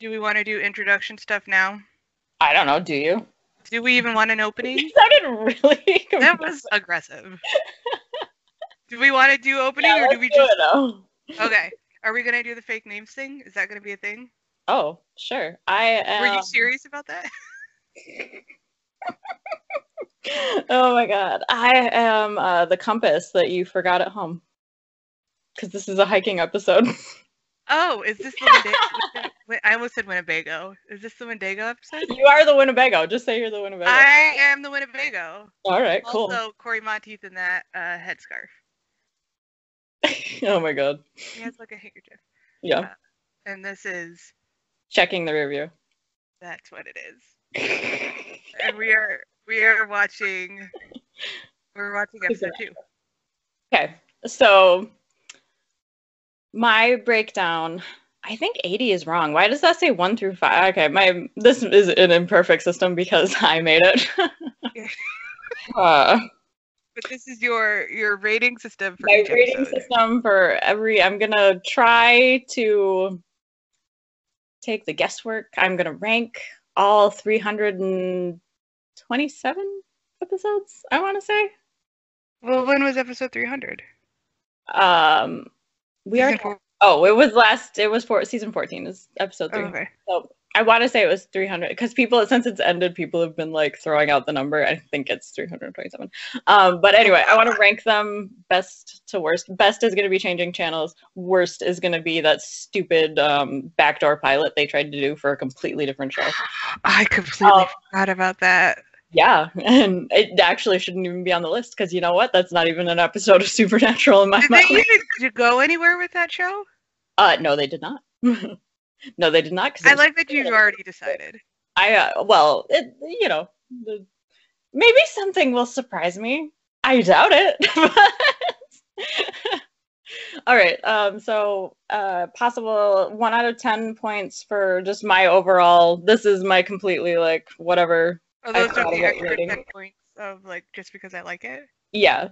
Do we want to do introduction stuff now? I don't know. Do you? Do we even want an opening? You sounded really. that was aggressive. do we want to do opening Yeah, or do we do just? Okay. Are we gonna do the fake names thing? Is that gonna be a thing? Oh, sure. I am. Were you serious about that? oh my god. I am uh, the compass that you forgot at home. Because this is a hiking episode. Oh, is this the? Wait, I almost said Winnebago. Is this the Winnebago episode? you are the Winnebago. Just say you're the Winnebago. I am the Winnebago. All right, cool. Also, Cory Monteith in that uh, headscarf. oh my god. He has like a handkerchief. Yeah. And this is Checking the review. that's what it is. And we are we are watching we're watching episode two. Okay, so my breakdown. I think 80 is wrong. Why does that say one through five? Okay, my this is an imperfect system because I made it. uh, But this is your your rating system for my rating episode. system for every. I'm gonna try to take the guesswork. I'm gonna rank all 327 episodes. I want to say. Well, when was episode 300? Um, we are. Season four- Oh, it was last. It was for season 14. Is episode three. okay. So I want to say it was 300 because people, since it's ended, people have been like throwing out the number. I think it's 327. Um, but anyway, I want to rank them best to worst. Best is going to be changing channels. Worst is going to be that stupid um, backdoor pilot they tried to do for a completely different show. I completely Oh. forgot about that. Yeah, and it actually shouldn't even be on the list because you know what? That's not even an episode of Supernatural in my Did mind. they even did go anywhere with that show? Uh, no, they did not. no, they did not. I like that you've already decided. I uh, well, it, you know, the, maybe something will surprise me. I doubt it. but- All right. Um. So, uh, possible one out of ten points for just my overall. This is my completely like whatever. Oh, those are the extra 10 points of like just because I like it. Yeah.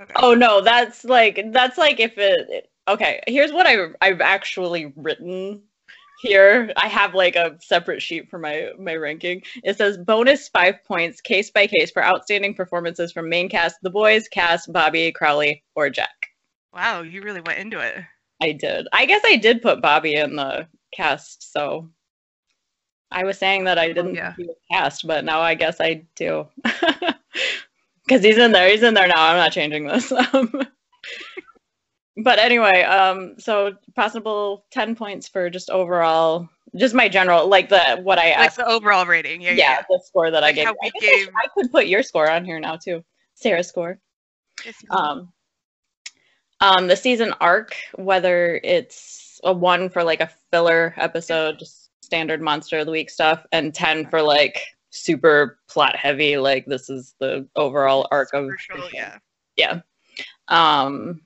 Okay. Oh no, that's like that's like if it. it- Okay. Here's what I I've actually written here i have like a separate sheet for my my ranking it says bonus five points case by case for outstanding performances from main cast the boys cast bobby crowley or jack Wow, you really went into it. i did i guess i did put bobby in the cast so i was saying that i didn't yeah. do a cast but now i guess i do. Because he's in there he's in there now. I'm not changing this. Um, but anyway um so possible 10 points for just overall just my general like the what i Like asked. the overall rating. Yeah, yeah, yeah. the score that Like i gave how we I gave- I could put your score on here now too. Sarah's score. Um um the season arc whether it's a one for like a filler episode just standard monster of the week stuff and 10 for like super plot heavy like this is the overall arc of yeah. yeah. Um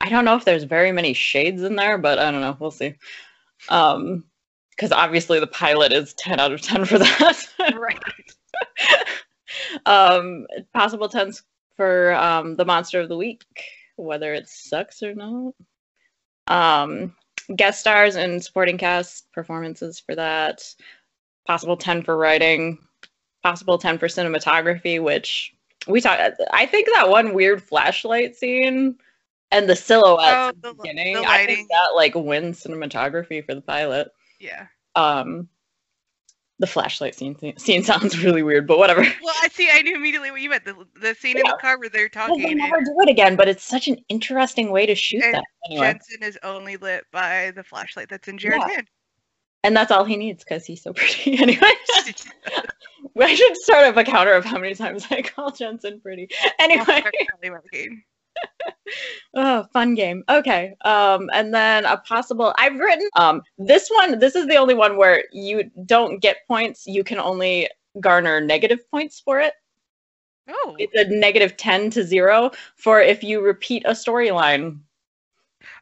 i don't know if there's very many shades in there but i don't know. We'll see. Um because obviously the pilot is 10 out of 10 for that. Right. um possible 10s for um the monster of the week whether it sucks or not. Um guest stars and supporting cast performances for that. Possible 10 for writing. Possible 10 for cinematography which we talked i think that one weird flashlight scene and the silhouettes Oh, at the, the beginning the i think that like wins cinematography for the pilot. Yeah. um the flashlight scene scene sounds really weird but whatever Well, I see. I knew immediately what you meant. The, the scene in the car where they're Well, talking. they and never do it again, but it's such an interesting way to shoot And that. Anyway, Jensen is only lit by the flashlight that's in Jared's Yeah. hand. and that's all he needs because he's so pretty. anyway, I should start up a counter of how many times I call Jensen pretty. Anyway. Oh, fun game. Okay, um, and then a possible. I've written um this one. This is the only one where you don't get points. You can only garner negative points for it. Oh, It's a negative ten to zero for if you repeat a storyline.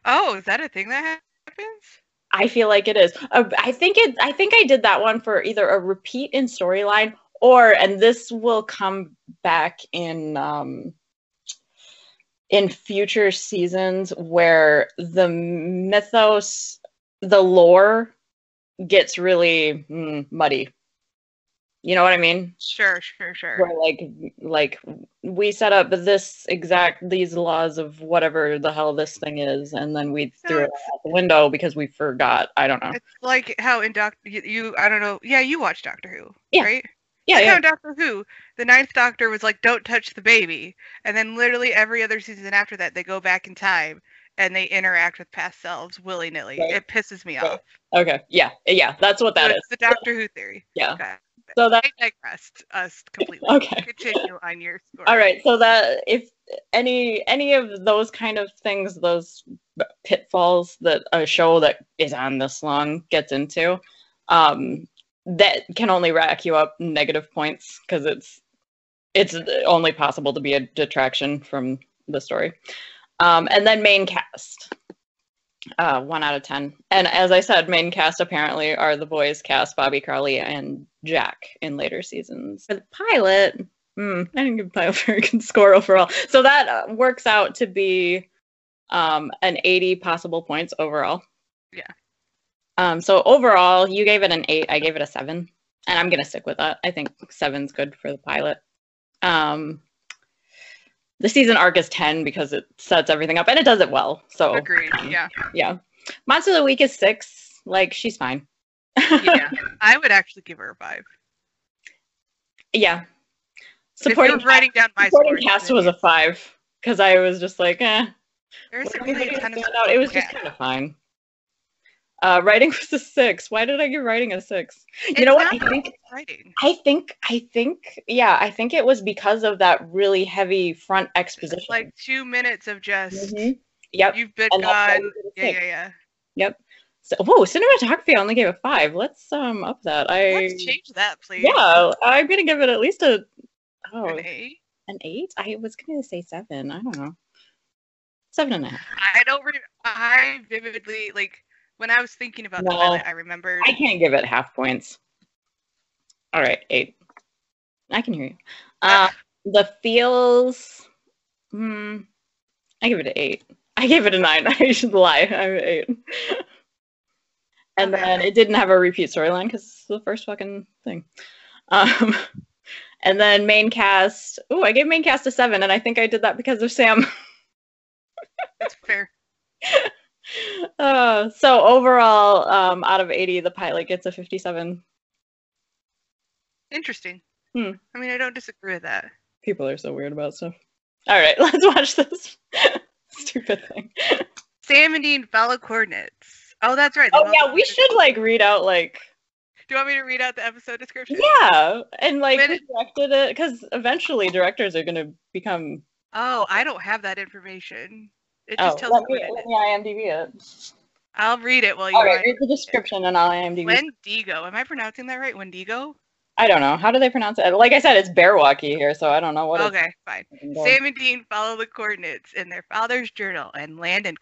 oh, is that a thing that happens? I feel like it is. Uh, I think it. I think I did that one for either a repeat in storyline or, and this will come back in um, in future seasons where the mythos, the lore gets really mm, muddy. You know what I mean? Sure, sure, sure. Where like like we set up this exact these laws of whatever the hell this thing is, and then we No, threw it out the window because we forgot. I don't know. It's like how in Doctor you, you I don't know. Yeah, you watch Doctor Who, Yeah. right? Yeah, yeah. Doctor Who, the Ninth Doctor was like, "Don't touch the baby," and then literally every other season after that, they go back in time and they interact with past selves willy nilly. Right. It pisses me Right. off. Okay. Yeah. Yeah. That's what So that is. it's the Doctor Who theory. Yeah. Okay. So that I digressed us completely. okay. Continue on your story. All right. So that if any any of those kind of things, those pitfalls that a show that is on this long gets into, um, that can only rack you up negative points because it's it's only possible to be a detraction from the story. Um, and then main cast. Uh, one out of ten. And as I said, main cast apparently are the boys cast Bobby Crowley and Jack in later seasons. For the pilot, hmm, I didn't give the pilot a very good score overall. So that uh, works out to be um, an 80 possible points overall. Yeah. Um, so overall, you gave it an eight. I gave it a seven, and I'm gonna stick with that. I think seven's good for the pilot. Um, the season arc is 10 because it sets everything up and it does it well. So Agreed. Yeah. yeah. Monster of the week is six. Like she's fine. Yeah. I would actually give her a five. yeah. Supporting, writing down my supporting cast was a five because I was just like, eh. There's really a ton of out. It was just kind of fine. Uh, writing was a six. Why did I give writing a six? You It's know what? I think writing. I think I think yeah, I think it was because of that really heavy front exposition. Like two minutes of just Mhm. Yep. you've been And gone. we did a Yeah, yeah, yeah. So, whoa, cinematography I only gave a five. Let's um up that. I Let's change that, please. yeah, I'm gonna give it at least a oh An eight. an eight. I was gonna say seven. I don't know, seven and a half. I don't. Re- I vividly like when I was thinking about No. pilot. I remember. I can't give it half points. All right, eight. I can hear you. Uh, the feels. Hmm. I give it an eight. I gave it a nine. I should lie. I'm an eight. And Okay. then it didn't have a repeat storyline because it's the first fucking thing. Um, and then main cast. Oh, I gave main cast a seven, and I think I did that because of Sam. That's fair. Uh, so overall, um, out of 80, the pilot gets a 57. Interesting. Hmm. I mean, I don't disagree with that. People are so weird about stuff. All right, let's watch this stupid thing. Sam and Dean follow coordinates. Oh, that's right. Oh yeah, we should like read out like Do you want me to read out the episode description? yeah, and like who When- directed it because eventually directors are gonna become. Oh, I don't have that information. It Oh, just tells let me me, let me IMDb it. I'll read it while you All right, read the description and I'll IMDb. Wendigo. Am I pronouncing that right? Wendigo? I don't know how do they pronounce it. Like I said, it's Bearwalkie here, so I don't know what. Okay, fine. Sam and Dean follow the coordinates in their father's journal and land in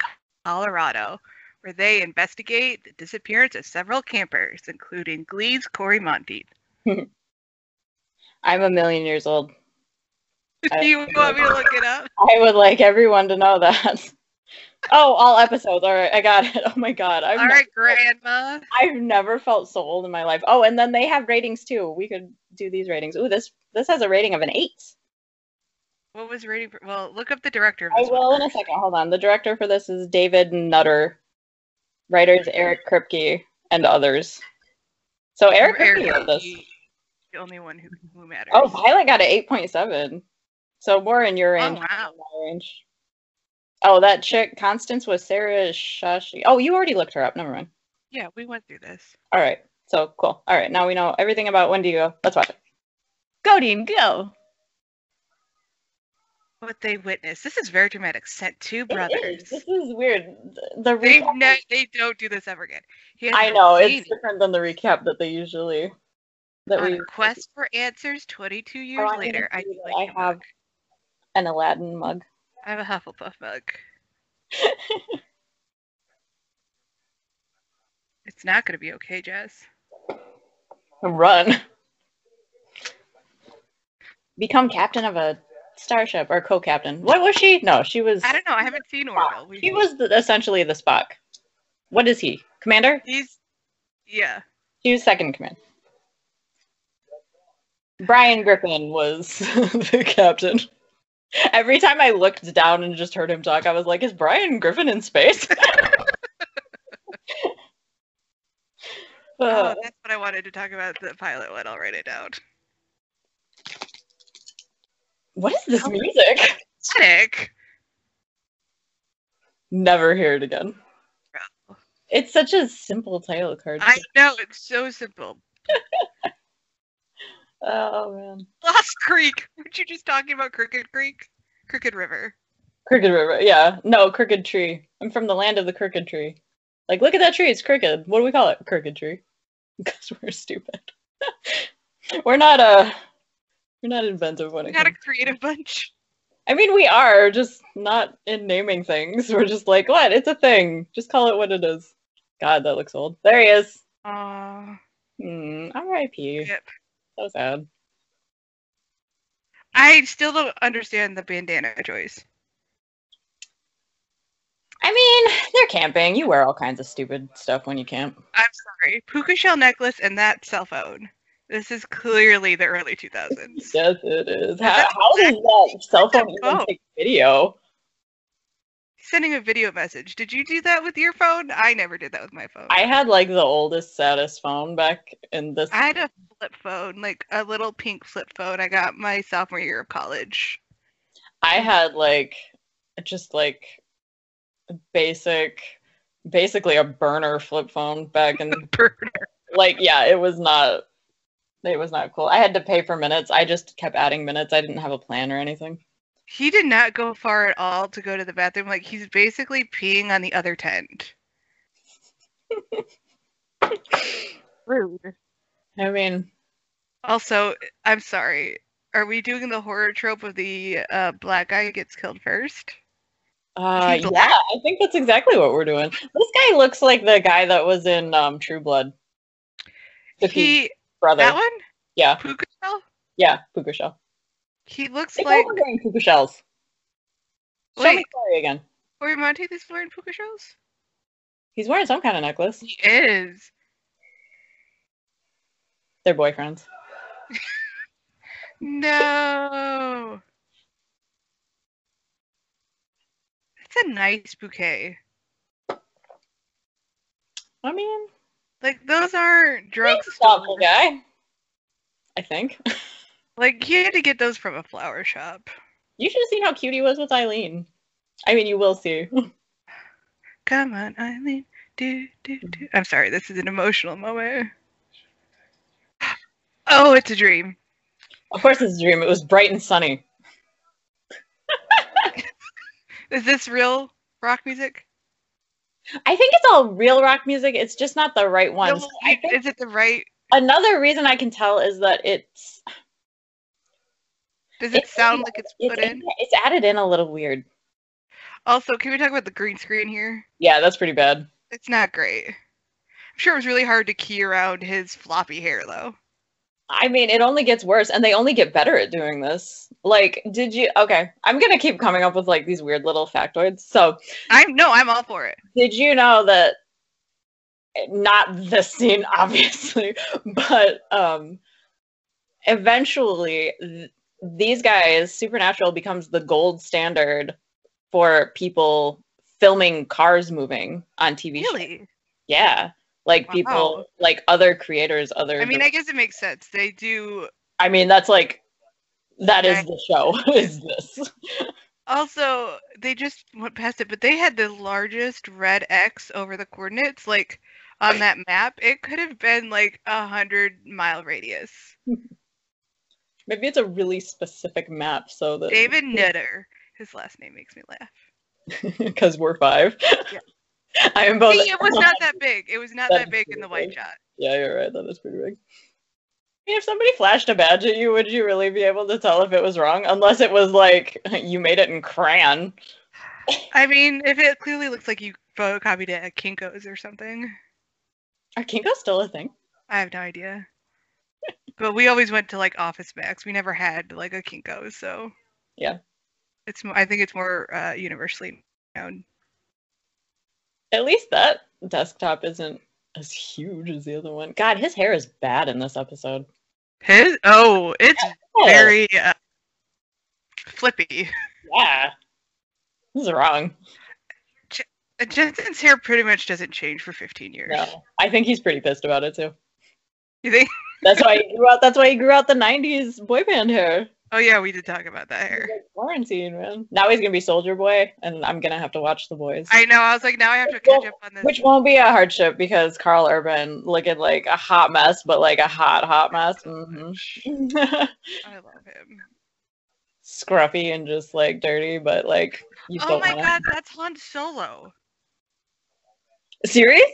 Colorado, where they investigate the disappearance of several campers, including Glee's Cory Monteith. I'm a million years old. Do you want me to look it up? I would like everyone to know that. oh, all episodes. All right, I got it. Oh my god. I've All never, right, Grandma. I've never felt so old in my life. Oh, and then they have ratings too. We could do these ratings. Ooh, this this has a rating of an eight. What was rating? For, well, look up the director of I one will in a second. Hold on. The director for this is David Nutter. Writers Eric Kripke and others. So Eric Kripke wrote this. The only one who, who matters. Oh, Pilot got an eight point seven. So more in your range. Oh, range. wow. range. Oh, that chick Constance was Sarah Shahi. Oh, you already looked her up. Never mind. Yeah, we went through this. All right. So cool. All right. Now we know everything about Wendigo. Let's watch it. Go, Dean. Go. What they witnessed. This is very dramatic. Sent two brothers. is. This is weird. The They recap. ne- they don't do this ever again. I know it's different than the recap that they usually. That on we a quest for answers 22 years I to later. I, like I have-. An Aladdin mug. I have a Hufflepuff mug. It's not going to be okay, Jess. Run. Become captain of a starship or co-captain. What was she? No, she was. I don't know. I haven't seen Orville. We- He was the, essentially the Spock. What is he? Commander? He's, yeah. He was second command. Brian Griffin was the captain. Every time I looked down and just heard him talk, I was like, "Is Brian Griffin in space?" Oh, Uh, that's what I wanted to talk about. The pilot one. I'll write it down. what is this music? Sick. Never hear it again. It's such a simple title card. I know it's so simple. Oh man. Lost Creek. Weren't you just talking about Crooked Creek? Crooked River. Crooked River. Yeah. No, Crooked Tree. I'm from the land of the Crooked Tree. Like, look at that tree. It's crooked. What do we call it? Crooked Tree. Because we're stupid. we're not uh we're not inventive when We it got a creative bunch. I mean, we are just not in naming things. We're just like, what? It's a thing. Just call it what it is. God, that looks old. There he is. Aw. Hmm. R.I.P. Yep. So sad. I still don't understand the bandana choice. I mean, they're camping. You wear all kinds of stupid stuff when you camp. I'm sorry. Puka shell necklace and that cell phone. This is clearly the early 2000s. Yes, it is. How, how does that cell phone even take video? Sending a video message. Did you do that with your phone? I never did that with my phone. I had like the oldest, saddest phone back in this. I had a flip phone, like a little pink flip phone. I got my sophomore year of college. I had like just like basic, basically a burner flip phone back in Burner. like yeah, it was not. It was not cool. I had to pay for minutes. I just kept adding minutes. I didn't have a plan or anything. He did not go far at all to go to the bathroom. Like he's basically peeing on the other tent. Rude. I mean, Also, I'm sorry. Are we doing the horror trope of the uh, black guy gets killed first? uh, yeah. I think that's exactly what we're doing. This guy looks like the guy that was in um, True Blood. Tiffy's He brother. that one? Yeah, Puka shell? yeah, puka shell. He looks They like are wearing puka shells. Show me wait, Corey again. Corey Monte is wearing puka shells? He's wearing some kind of necklace. He is. They're boyfriends. No. That's a nice bouquet. I mean, Like those aren't drugs. thoughtful guy. I think. Like you had to get those from a flower shop. You should have seen how cute he was with Eileen. I mean, you will see. Come on, Eileen. Do do do. I'm sorry, this is an emotional moment. Oh, it's a dream. of course, it's a dream. It was bright and sunny. Is this real rock music? I think it's all real rock music. It's just not the right ones. No, think is it the right? another reason I can tell is that it's Does it It's- sound like it's it's put in? it's added in a little weird. Also, can we talk about the green screen here? Yeah, that's pretty bad. It's not great. I'm sure it was really hard to key around his floppy hair, though. I mean, it only gets worse, and they only get better at doing this. Like, did you? Okay, I'm gonna keep coming up with like these weird little factoids. So, I'm no, I'm all for it. did you know that? Not this scene, obviously, but um, eventually, these guys, Supernatural becomes the gold standard for people filming cars moving on TV. shows. Really? Yeah, like Wow. people, like other creators, other. I mean, I guess it makes sense. They do. I mean, that's like that is the show. Is this? Also, they just went past it, but they had the largest red X over the coordinates, like on that map. It could have been like a hundred mile radius. Maybe it's a really specific map, so that David Nutter. His last name makes me laugh. because we're five. Yeah. I am both. See, it was not that big. It was not That big in the white big. shot. Yeah, you're right. That is pretty big. I mean, if somebody flashed a badge at you, would you really be able to tell if it was wrong? Unless it was like you made it in crayon. I mean, if it clearly looks like you photocopied it at Kinko's or something, Are Kinko's still a thing? I have no idea. But we always went to like Office Max. We never had like a Kinko's, so Yeah. It's I think it's more uh, universally known. At least that desktop isn't as huge as the other one. God, his hair is bad in this episode. His oh, it's very uh, flippy. Yeah. This is wrong. Jensen's hair pretty much doesn't change for 15 years. No. I think he's pretty pissed about it too. You think? That's why he grew out that's why he grew out the nineties boy band hair. Oh yeah, we did talk about that hair. Like quarantine, man. Now he's gonna be Soldier Boy, and I'm gonna have to watch the boys. I know. I was like, now I have to catch up on this. Which won't be a hardship because Karl Urban looking like a hot mess, but like a hot, hot mess. hmm I love him. Scruffy and just like dirty, but like you still Oh my god, that's Han Solo. Seriously?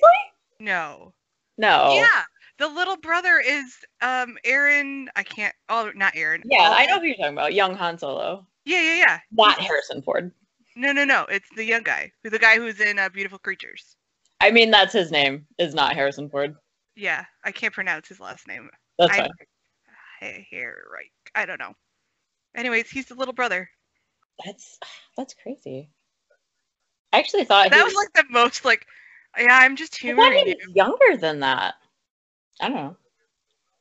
No. No. Yeah, the little brother is um Aaron. I can't. Oh, not Aaron. Yeah, I know who you're talking about. Young Han Solo. Yeah, yeah, yeah. Not Harrison Ford. No, no, no. It's the young guy, who the guy who's in uh, Beautiful Creatures. I mean, that's his name. Is not Harrison Ford. Yeah, I can't pronounce his last name. That's I- fine. Hey, here, right? I don't know. Anyways, he's the little brother. That's that's crazy. I actually thought That he was like the most like. Yeah, I'm just I thought humoring he you. was younger than that. I don't know.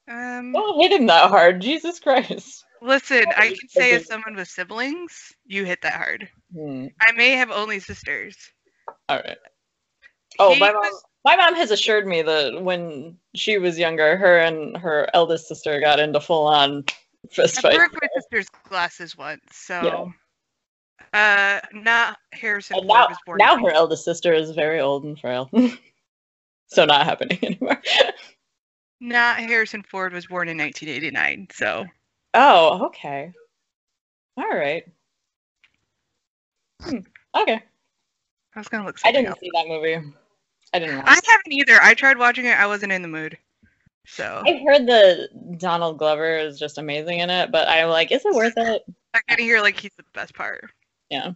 Um, Don't hit him that hard. Jesus Christ. listen, I can say as someone with siblings, you hit that hard. Hmm. I may have only sisters. All right. Oh, He my mom. was- My mom has assured me that when she was younger, her and her eldest sister got into full on fist I fight. broke my sister's glasses once, so. Uh, not Harrison And now, now her eldest sister is very old and frail. so not happening anymore. Not Harrison Ford was born in 1989, so. Oh, okay. All right. Hmm. Okay. I was gonna look I didn't up. see that movie. I didn't watch. I haven't either. I tried watching it. I wasn't in the mood. So I heard the Donald Glover is just amazing in it, but I'm like, is it worth it? I kind of hear like he's the best part. Yeah.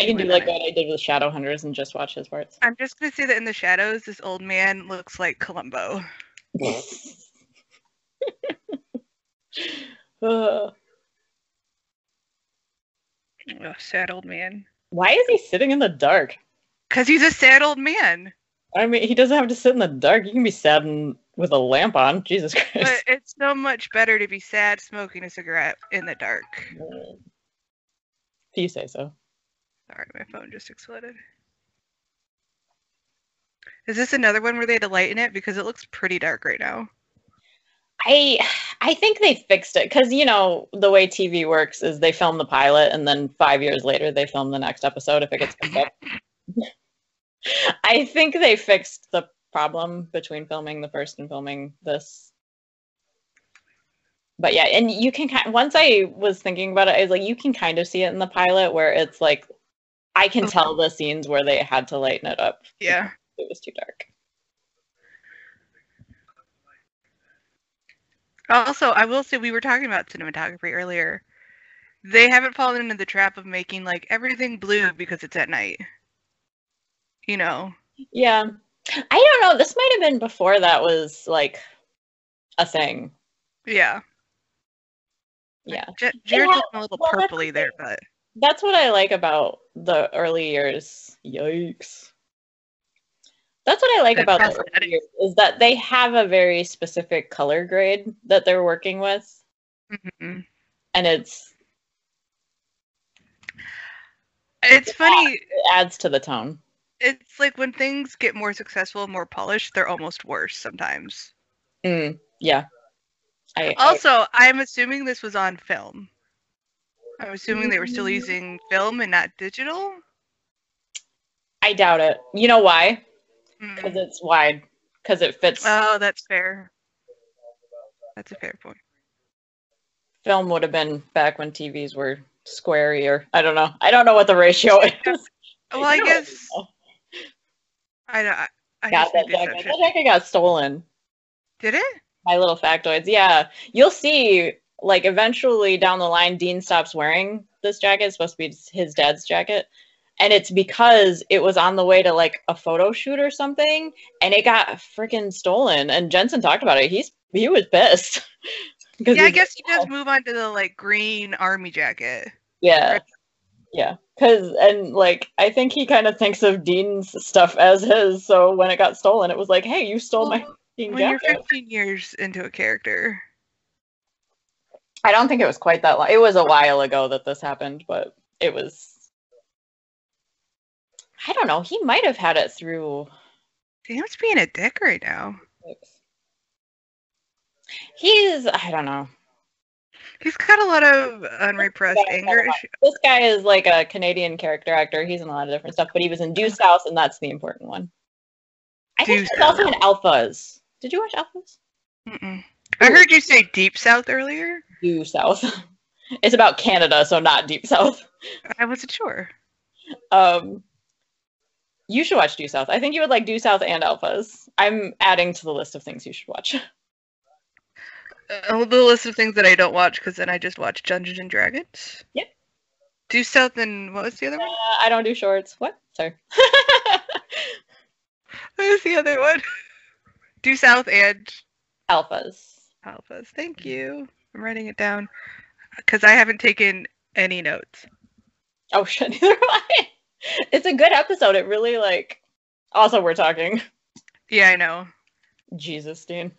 I can do like what I did with Shadowhunters and just watch his parts. I'm just gonna say that in the shadows, this old man looks like Columbo. Uh, Oh, sad old man. why is he sitting in the dark? Cause he's a sad old man. I mean, he doesn't have to sit in the dark. You can be sad and- with a lamp on. Jesus But Christ. it's so much better to be sad smoking a cigarette in the dark. If you say so. Sorry, my phone just exploded. Is this another one where they had to lighten it? Because it looks pretty dark right now. I I think they fixed it because you know the way TV works is they film the pilot and then five years later they film the next episode if it gets picked up. I think they fixed the problem between filming the first and filming this. But yeah, and you can kind once I was thinking about it, I was like, you can kind of see it in the pilot where it's like, I can tell the scenes where they had to lighten it up. Yeah. It was too dark. Also, I will say we were talking about cinematography earlier. They haven't fallen into the trap of making like everything blue because it's at night. You know. Yeah. I don't know. This might have been before that was like a thing. Yeah. Yeah. J- Jared's looking a little well, purpley there, but That's what I like about the early years. Yikes. That's what I like about the early years is that they have a very specific color grade that they're working with. Mhm. And it's it's funny. it adds to the tone. It's like when things get more successful, more polished, they're almost worse sometimes. Mm, yeah. I, I- Also, I'm assuming this was on film. I'm assuming they were still Mm. using film and not digital. I doubt it. You know why? Mm. Because it's wide. Because it fits. Oh, that's fair. That's a fair point. film would have been back when TVs were squarey or I don't know. I don't know what the ratio is. Well, I No. guess I don't. I, I Got that jacket. That jacket got stolen. Did it? My little factoids. Yeah. You'll see, like, eventually down the line, Dean stops wearing this jacket. It's supposed to be his dad's jacket. And it's because it was on the way to, like, a photo shoot or something. And it got freaking stolen. And Jensen talked about it. He's He was pissed. Yeah, I guess he does move on to the like green army jacket. Yeah. Yeah. Cause and like I think he kind of thinks of Dean's stuff as his. So when it got stolen, it was like, "Hey, you stole my Dean When you're 15 years into a character, I don't think it was quite that long. It was a while ago that this happened, but it was. I don't know. He might have had it through. Dan's being a dick right now. He's. I don't know. He's got a lot of unrepressed anger. This guy is like a Canadian character actor. He's in a lot of different stuff, but he was in Due South, and that's the important one. I think Due he's also in Alphas. Did you watch Alphas? Mm-mm. I heard you say Deep South earlier. Due South. it's about Canada, so not Deep South. I wasn't sure. Um, you should watch Due South. I think you would like Due South and Alphas. I'm adding to the list of things you should watch. Uh, the list of things that I don't watch because then I just watch Dungeons and Dragons. Yep. Due South and what was the other Uh, one? I don't do shorts. What? Sorry. What was the other one? Due South and Alphas. Alphas. Thank you. I'm writing it down because I haven't taken any notes. Oh shit, neither am I. It's a good episode. It really like. Also, we're talking. Yeah, I know. Jesus, Dean.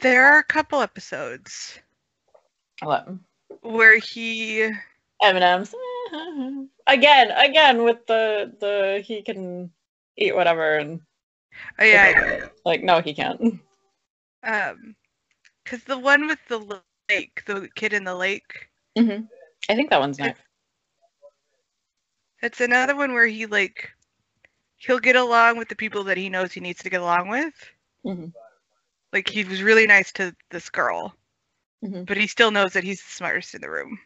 There are a couple episodes What? where he M&M's. Again, again with the the he can eat whatever and oh yeah, like no he can't. Um, because the one with the lake, the kid in the lake, hmm I think that one's next. it's another one where he like he'll get along with the people that he knows he needs to get along with. hmm Like he was really nice to this girl, Mhm. but he still knows that he's the smartest in the room.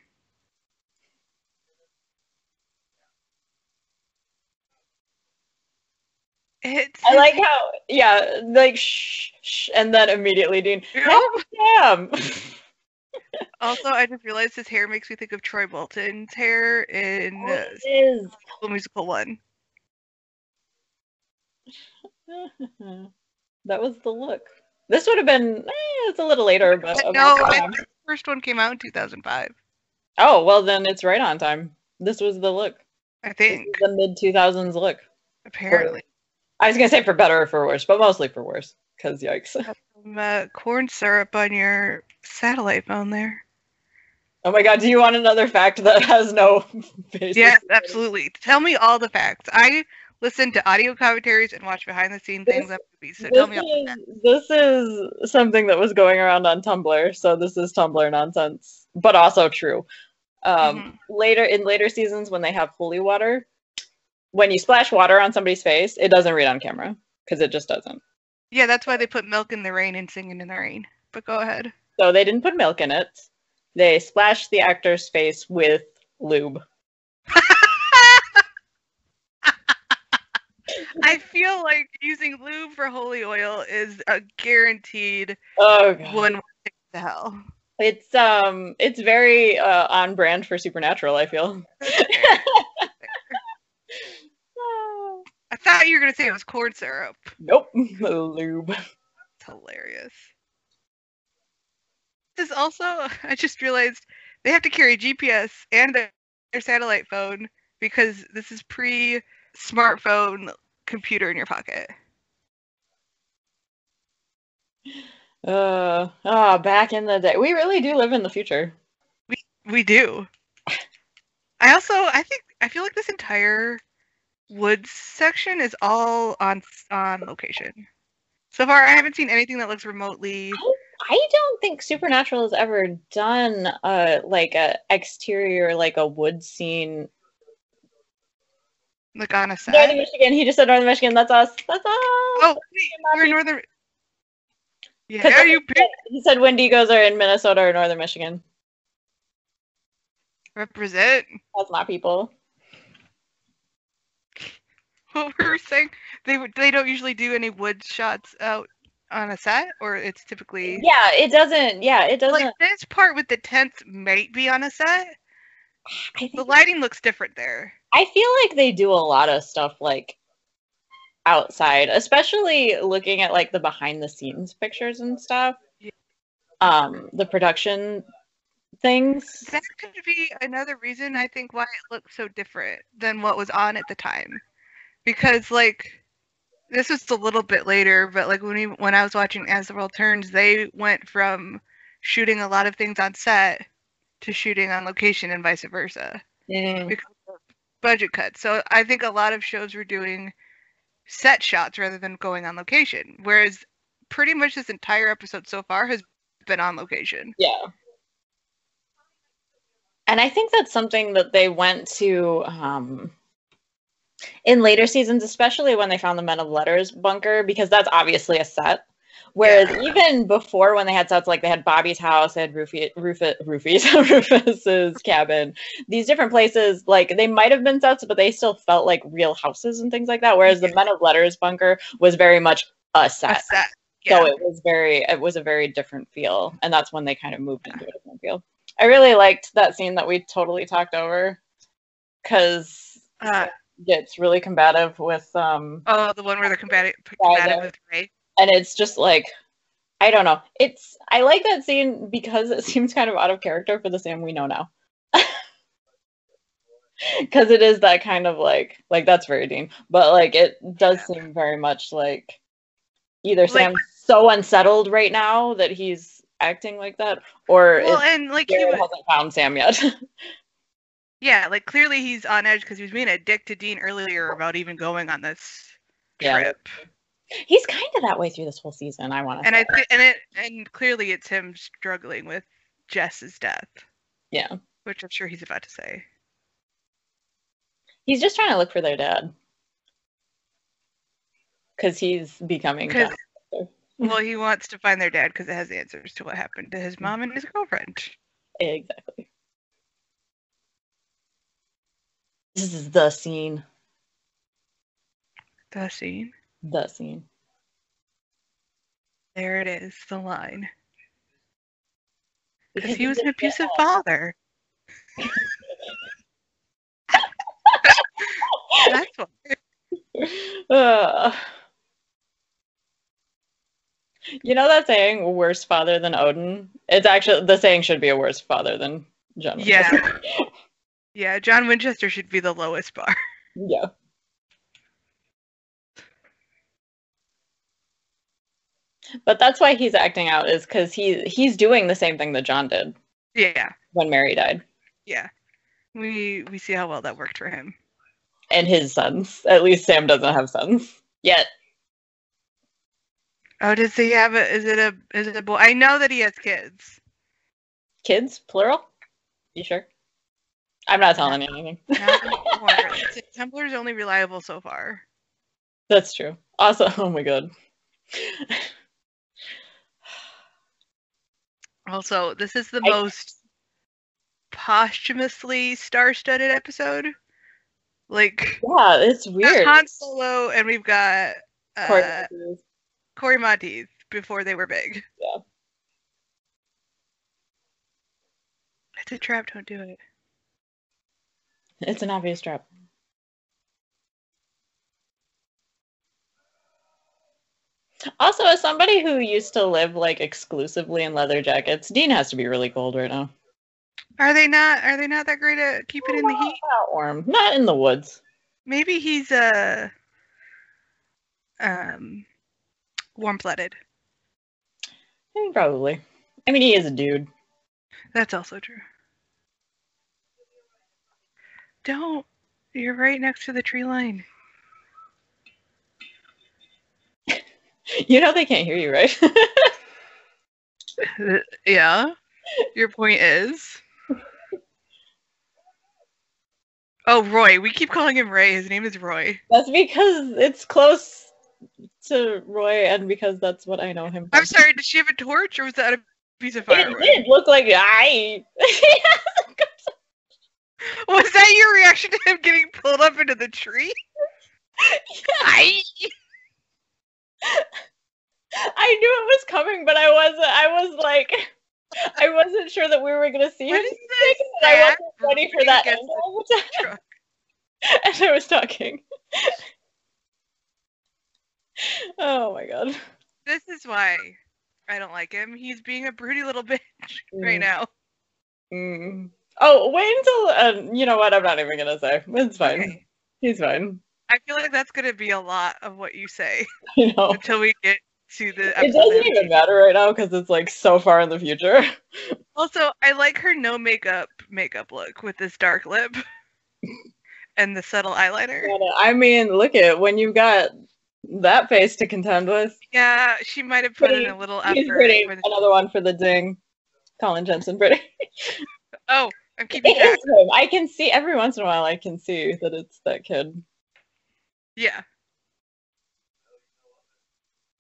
It's I like how yeah like shh, shh and then immediately Dean. Yeah. Damn. Also, I just realized his hair makes me think of Troy Bolton's hair in uh, it is. School Musical One. that was the look. This would have been eh, it's a little later, but But no, the I time. think the first one came out in 2005. oh well, then it's right on time. This was the look. I think the mid two thousands look. apparently. I was gonna say for better or for worse, but mostly for worse. Cause yikes. Some, uh, corn syrup on your satellite phone there. Oh my god, do you want another fact that has no basis? Yes, absolutely. Tell me all the facts. I listen to audio commentaries and watch behind the scenes things This- on movies. So tell me all the is, facts. this is something that was going around on Tumblr, so this is Tumblr nonsense, but also true. Um, Mhm. Later in later seasons, when they have holy water, when you splash water on somebody's face, it doesn't read on camera because it just doesn't. Yeah, that's why they put milk in the rain and singing in the rain. But go ahead. So they didn't put milk in it. They splashed the actor's face with lube. I feel like using lube for holy oil is a guaranteed Oh god. one ticket to hell. It's um it's very uh, on brand for supernatural, I feel. I thought you were gonna say it was corn syrup. nope. Lube. It's hilarious. This also, I just realized they have to carry GPS and their their satellite phone because this is pre smartphone computer in your pocket. Uh ah, back in the day. We really do live in the future. We We do. I also, I think, I feel like this entire woods section is all on on location. So far, I haven't seen anything that looks remotely. I don't think Supernatural has ever done a like a exterior like a wood scene. Like on a set. Northern Michigan. He just said Northern Michigan. That's us. That's us. Oh, wait, we're in northern. Yeah, are you He said Wendigos are in Minnesota or Northern Michigan. represent? That's my people. What we were saying, they they don't usually do any wood shots out on a set, or it's typically Yeah, it doesn't. Yeah, it doesn't. like this part with the tents might be on a set. The lighting looks different there. I feel like they do a lot of stuff like outside, especially looking at like the behind the scenes pictures and stuff. Yeah. Um, the production things. That could be another reason I think why it looks so different than what was on at the time. Because like this was a little bit later, but like when we when I was watching As the World Turns, they went from shooting a lot of things on set to shooting on location and vice versa Mm. because of budget cuts. So I think a lot of shows were doing set shots rather than going on location. Whereas pretty much this entire episode so far has been on location. Yeah. And I think that's something that they went to um, in later seasons, especially when they found the Men of Letters bunker, because that's obviously a set. Whereas Yeah. even before, when they had sets like they had Bobby's house, they had Rufus, Rufus, Rufus, Rufus's cabin, these different places, like they might have been sets, but they still felt like real houses and things like that. Whereas the Men of Letters bunker was very much a A set. set. Yeah. So it was very, it was a very different feel, and that's when they kind of moved into a different feel. I really liked that scene that we totally talked over, because Uh, gets really combative with um, oh, the one where they're combating, Yeah, combative with Ray. and it's just like, I don't know. It's I like that scene because it seems kind of out of character for the Sam we know now. Because it is that kind of like, like that's very Dean, but like it does Yeah. seem very much like either Like- Sam's so unsettled right now that he's acting like that, or Well, and like he was, hasn't found Sam yet. yeah, like clearly he's on edge because he was being a dick to Dean earlier about even going on this Yeah. trip. he's kind of that way through this whole season. I want to. And I th- and it and clearly it's him struggling with Jess's death, yeah, which I'm sure he's about to say. he's just trying to look for their dad because he's becoming. 'Cause- John. Well, he wants to find their dad because it has answers to what happened to his mom and his girlfriend. Exactly. This is the scene. The scene. The scene. There it is, the line. Because he was an abusive father. That's why. Ugh. you know that saying, worse father than Odin? It's actually, the saying should be a worse father than John. Yeah. Yeah, John Winchester should be the lowest bar. yeah. But that's why he's acting out is because he he's doing the same thing that John did Yeah, when Mary died, yeah. We we see how well that worked for him. and his sons. At least Sam doesn't have sons yet. Oh, does he have a? Is it a? Is it a boy? I know that he has kids. Kids, plural. You sure? I'm not telling you anything. Tumblr's only reliable so far. That's true. Also, oh my god. Also, this is the I- most posthumously star-studded episode. Like Yeah, it's weird. Han Solo, and we've got uh, Cory Monteith before they were big. Yeah. It's a trap. Don't do it. It's an obvious trap. Also, as somebody who used to live like exclusively in leather jackets, Dean has to be really cold right now. Are they not? Are they not that great at keeping in the heat? Not warm. Not in the woods. Maybe he's uh um warm-blooded. Eh, Probably. I mean, he is a dude. That's also true. Don't. You're right next to the tree line. You know they can't hear you, right? Yeah. Your point is. Oh, Roy. We keep calling him Ray. His name is Roy. that's because it's close to Roy, and because that's what I know him. I'm sorry. Did she have a torch, or was that a piece of fire? It did look like I. Was that your reaction to him getting pulled up into the tree? I. I knew it was coming, but I wasn't. I was like, I wasn't sure that we were gonna see What him. and I wasn't ready for that against angle the as I was talking. oh my god. This is why I don't like him. He's being a broody little bitch right Mm. now. Mm. Oh, wait until uh, you know what? I'm not even gonna say. It's fine. Okay. He's fine. I feel like that's gonna be a lot of what you say You know. until we get to the It doesn't even matter right now because it's like so far in the future. Also, I like her no makeup makeup look with this dark lip and the subtle eyeliner. I mean, look at when you've got that face to contend with. Yeah, she might have put in a little effort. pretty. Another one for the ding. Colin Jensen, pretty. Oh, I'm keeping It track. him. I can see every once in a while. I can see that it's that kid. Yeah,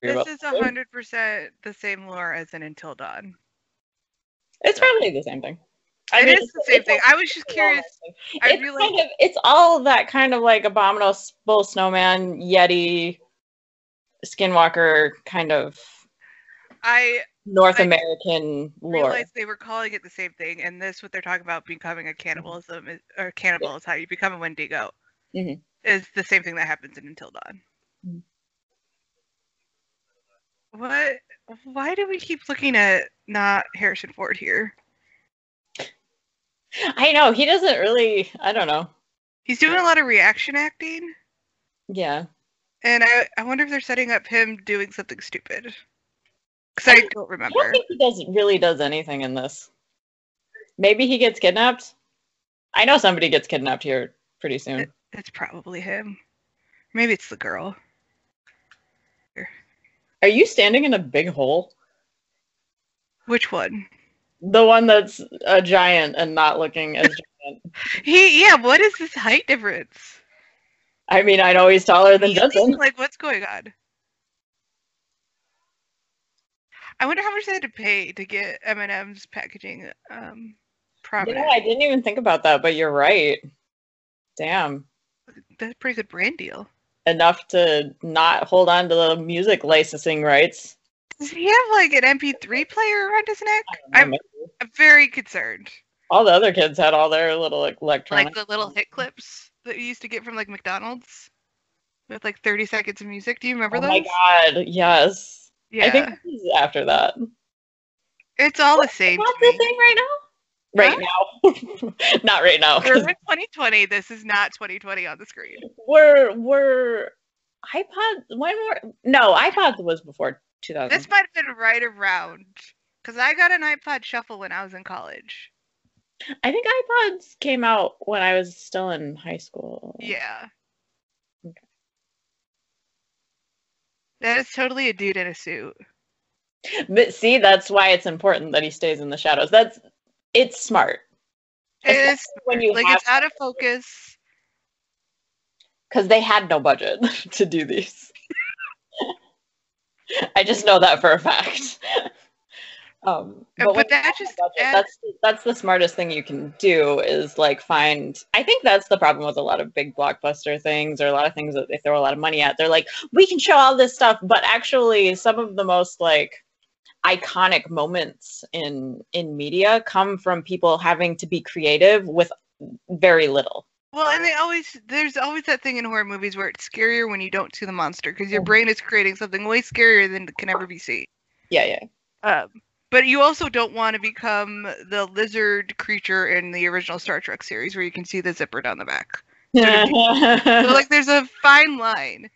this is to hundred percent the same lore as in Until Dawn. It's probably the same thing. It mean, is it's- the same thing. I was just curious. that thing. I it's kind of it's all that kind of like abominable snowman yeti skinwalker kind of I north I american lore realized they were calling it the same thing, and this what they're talking about becoming a cannibalism is, or cannibal is how you become a Wendigo. Mhm. Is the same thing that happens in Until Dawn. Mhm. What? Why do we keep looking at not Harrison Ford here? i know he doesn't really i don't know He's doing a lot of reaction acting, yeah and I I wonder if they're setting up him doing something stupid. Because I don't remember. i don't think he does really does anything in this maybe he gets kidnapped i know somebody gets kidnapped here pretty soon It's probably him. Maybe it's the girl. are you standing in a big hole Which one? the one that's a giant and not looking as giant He yeah. What is this height difference? i mean i know he's taller than He jensen seems Like what's going on? I wonder how much they had to pay to get M&M's packaging um prominent. know, I didn't even think about that, but you're right. Damn. That's a pretty good brand deal. Enough to not hold on to the music licensing rights. Does he have like an MP3 player around his neck? Know, I'm. I'm very concerned. All the other kids had all their little like, electronic. Like the little hit clips that you used to get from like McDonald's with like 30 seconds of music. Do you remember oh those? Oh my god, yes. Yeah. I think this is after that. it's all the same. What's the thing right now? Right now. not right now. We're in 2020. This is not 2020 on the screen. We're we're iPod when were no, iPod was before 2000. This might have been right around because I got an iPod Shuffle when I was in college. I think iPods came out when I was still in high school. Yeah. That is totally a dude in a suit. But see, that's why it's important that he stays in the shadows. That's it's smart. It is when you like it's out of focus. because they had no budget to do these. I just know that for a fact. Um, Uh, when but that just adds- that's that's the smartest thing you can do is like find. I think that's the problem with a lot of big blockbuster things or a lot of things that they throw a lot of money at. They're like, we can show all this stuff, but actually, some of the most like iconic moments in in media come from people having to be creative with very little. Well, and they always there's always that thing in horror movies where it's scarier when you don't see the monster because your Mhm. brain is creating something way scarier than can ever be seen. Yeah, yeah. Um, but you also don't want to become the lizard creature in the original Star Trek series where you can see the zipper down the back. So like there's a fine line.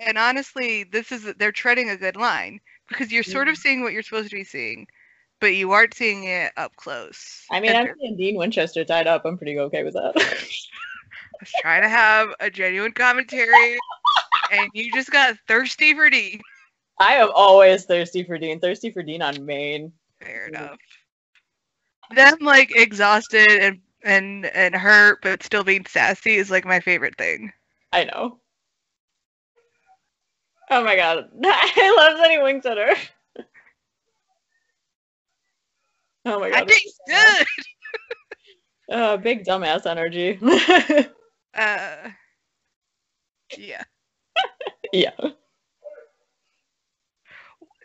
And honestly, this is they're treading a good line because you're sort of mm. seeing what you're supposed to be seeing, but you aren't seeing it up close. I mean, I'm seeing Dean Winchester tied up. I'm pretty okay with that. I was trying to have a genuine commentary, and you just got thirsty for D. I am always thirsty for Dean. Thirsty for Dean on Maine. Fair Mhm. enough. Them like exhausted and and and hurt, but still being sassy is like my favorite thing. I know. Oh my god. I love that he winks at her. Oh my god. I think good. Uh, big dumbass energy. Uh, yeah, yeah.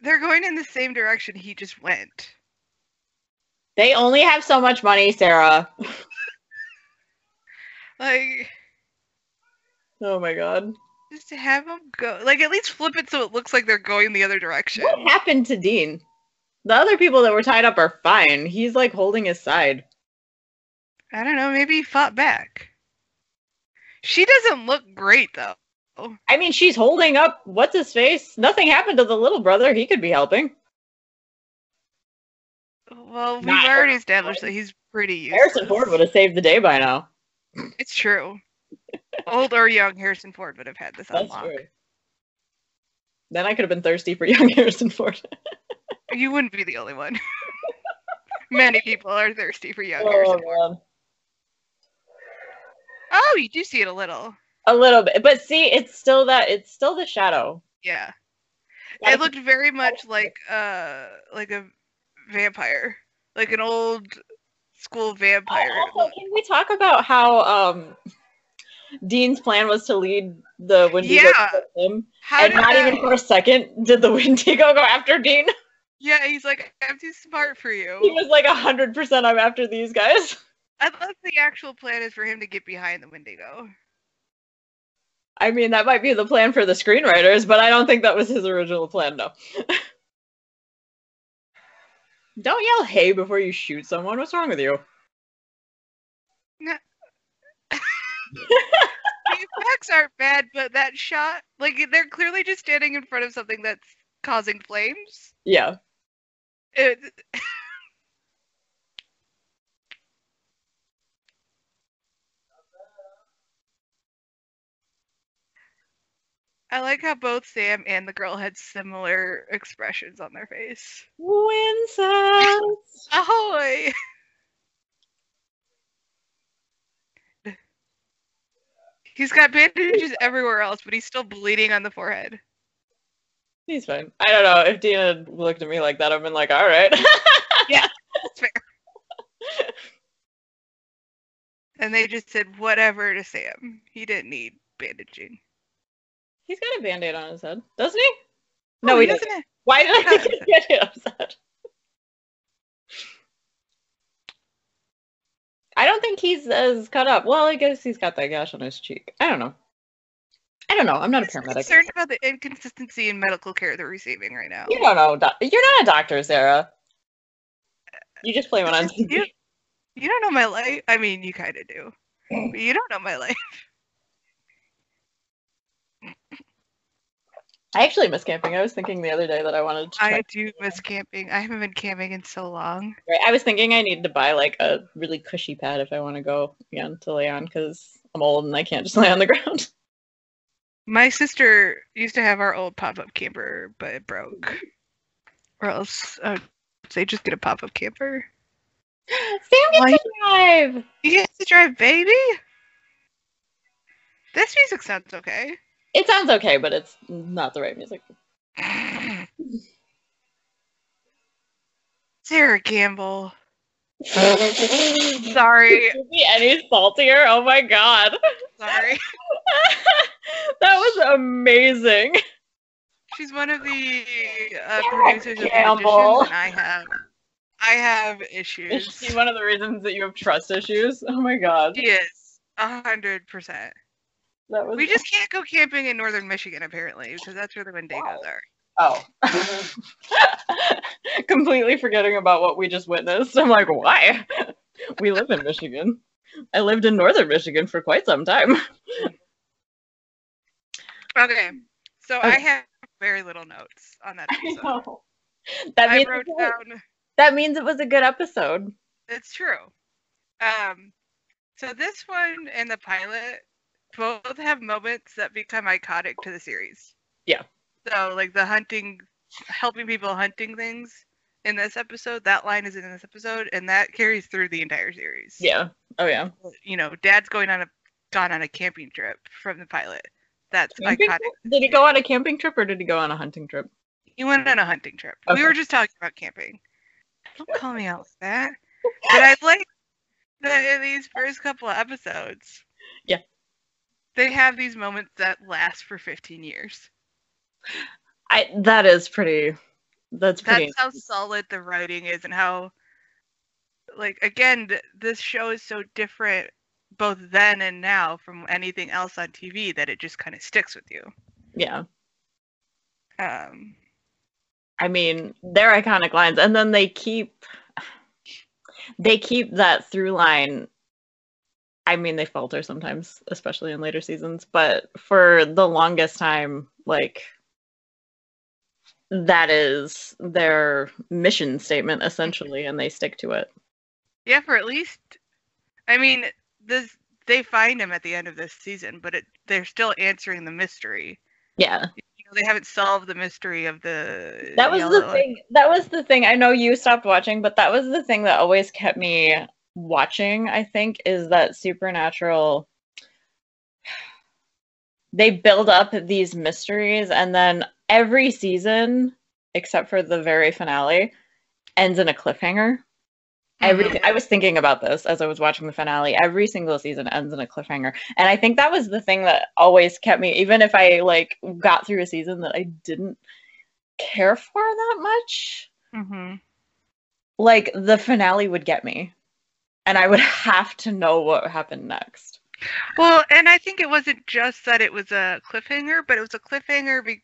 They're going in the same direction he just went. They only have so much money, Sarah. Like Oh my god. Just to have them go, like at least flip it so it looks like they're going the other direction. What happened to Dean? The other people that were tied up are fine. He's like holding his side. I don't know. Maybe he fought back. She doesn't look great though. I mean, she's holding up what's his face. Nothing happened to the little brother. He could be helping. Well, we've Not already established that he's pretty useless. Harrison Ford would have saved the day by now. It's true. Old or young Harrison Ford would have had this That's unlock. true. Then I could have been thirsty for young Harrison Ford. You wouldn't be the only one. Many people are thirsty for young oh, Harrison Ford. man. Oh, you do see it a little. A little bit, but see, it's still that. It's still the shadow. Yeah. It looked very much like uh like a vampire. Like an old school vampire. Oh, also, can we talk about how um Dean's plan was to lead the Wendigo Yeah. to him, and not even for a second did the Wendigo go after Dean. Yeah, he's like, I'm too smart for you He was like hundred percent. I'm after these guys. Unless the actual plan is for him to get behind the Wendigo. I mean, that might be the plan for the screenwriters, but I don't think that was his original plan. No. don't yell "Hey" before you shoot someone. What's wrong with you? The effects aren't bad, but that shot, like they're clearly just standing in front of something that's causing flames. Yeah. It, I like how both Sam and the girl had similar expressions on their face. Winsett. Ahoy! He's got bandages everywhere else, but he's still bleeding on the forehead. He's fine. I don't know if had looked at me like that. I've been like, all right. Yeah, that's fair. And they just said whatever to Sam. He didn't need bandaging. He's got a band-aid on his head, doesn't he? No, Oh, he doesn't it? Why did I think he get it upset? I don't think he's as cut up. Well, I guess he's got that gash on his cheek. I don't know. I don't know. I'm not a I'm paramedic. concerned about the inconsistency in medical care they're receiving right now. You don't know. doc- You're not a doctor, Sarah. You just play one on TV. You, you don't know my life. I mean, you kind of do, but you don't know my life. I actually miss camping. I was thinking the other day that I wanted to. I do miss camping. I haven't been camping in so long. Right, I was thinking I need to buy like a really cushy pad if I want to go again to lay on because I'm old and I can't just lay on the ground. My sister used to have our old pop-up camper, but it broke. Or else uh, would say just get a pop-up camper. Sam gets Why- to drive. You get to drive, baby. This music sounds okay. It sounds okay, but it's not the right music. Sera Gamble. Sorry. Sorry. be any saltier? Oh my god. Sorry. that was amazing. She's one of the uh, producers of Campbell. Magicians, and I have, I have Is issues. she one of the reasons that you have trust issues? Oh my god. She is a hundred percent. That was We just can't go camping in northern Michigan apparently because that's where the Wendigos are. Oh. Completely forgetting about what we just witnessed. I'm like, why? We live in Michigan. I lived in northern Michigan for quite some time. Okay, so I have very little notes on that episode. That I means, down. that means it was a good episode. It's true. Um, so this one and the pilot both have moments that become iconic to the series. Yeah. So like the hunting, helping people hunting things in this episode. That line is in this episode, and that carries through the entire series. Yeah. Oh yeah. You know, Dad's going on a gone on a camping trip from the pilot. That's Camping iconic. Did he go on a camping trip or did he go on a hunting trip? He went on a hunting trip. Okay. We were just talking about camping. Don't call me out like that. But I like that in these first couple of episodes. They have these moments that last for 15 years. I that is pretty that's pretty That's how solid the writing is and how, like, again, th- this show is so different both then and now from anything else on TV that it just kind of sticks with you. Yeah. Um, I mean, they're iconic lines, and then they keep they keep that through line. I mean, they falter sometimes, especially in later seasons, but for the longest time, like that is their mission statement essentially, and they stick to it. yeah, for at least, I mean, this they find him at the end of this season, but it, they're still answering the mystery. Yeah, You know, they haven't solved the mystery of the. that was the thing. That was the thing. I know you stopped watching, but that was the thing that always kept me watching. I think is that Supernatural. They build up these mysteries, and then every season, except for the very finale, ends in a cliffhanger. Every Mhm. I was thinking about this as I was watching the finale. Every single season ends in a cliffhanger, and I think that was the thing that always kept me. Even if I like got through a season that I didn't care for that much, Mhm. like the finale would get me, and I would have to know what happened next. Well, and I think it wasn't just that it was a cliffhanger, but it was a cliffhanger be-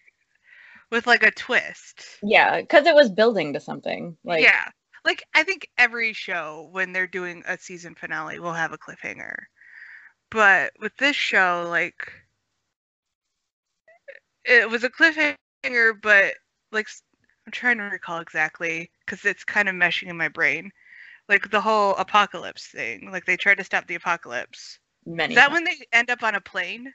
with like a twist. Yeah, because it was building to something. Like yeah. Like I think every show when they're doing a season finale will have a cliffhanger. But with this show like it was a cliffhanger but like I'm trying to recall exactly cuz it's kind of meshing in my brain. Like the whole apocalypse thing. Like they tried to stop the apocalypse. many. Is that times. when they end up on a plane?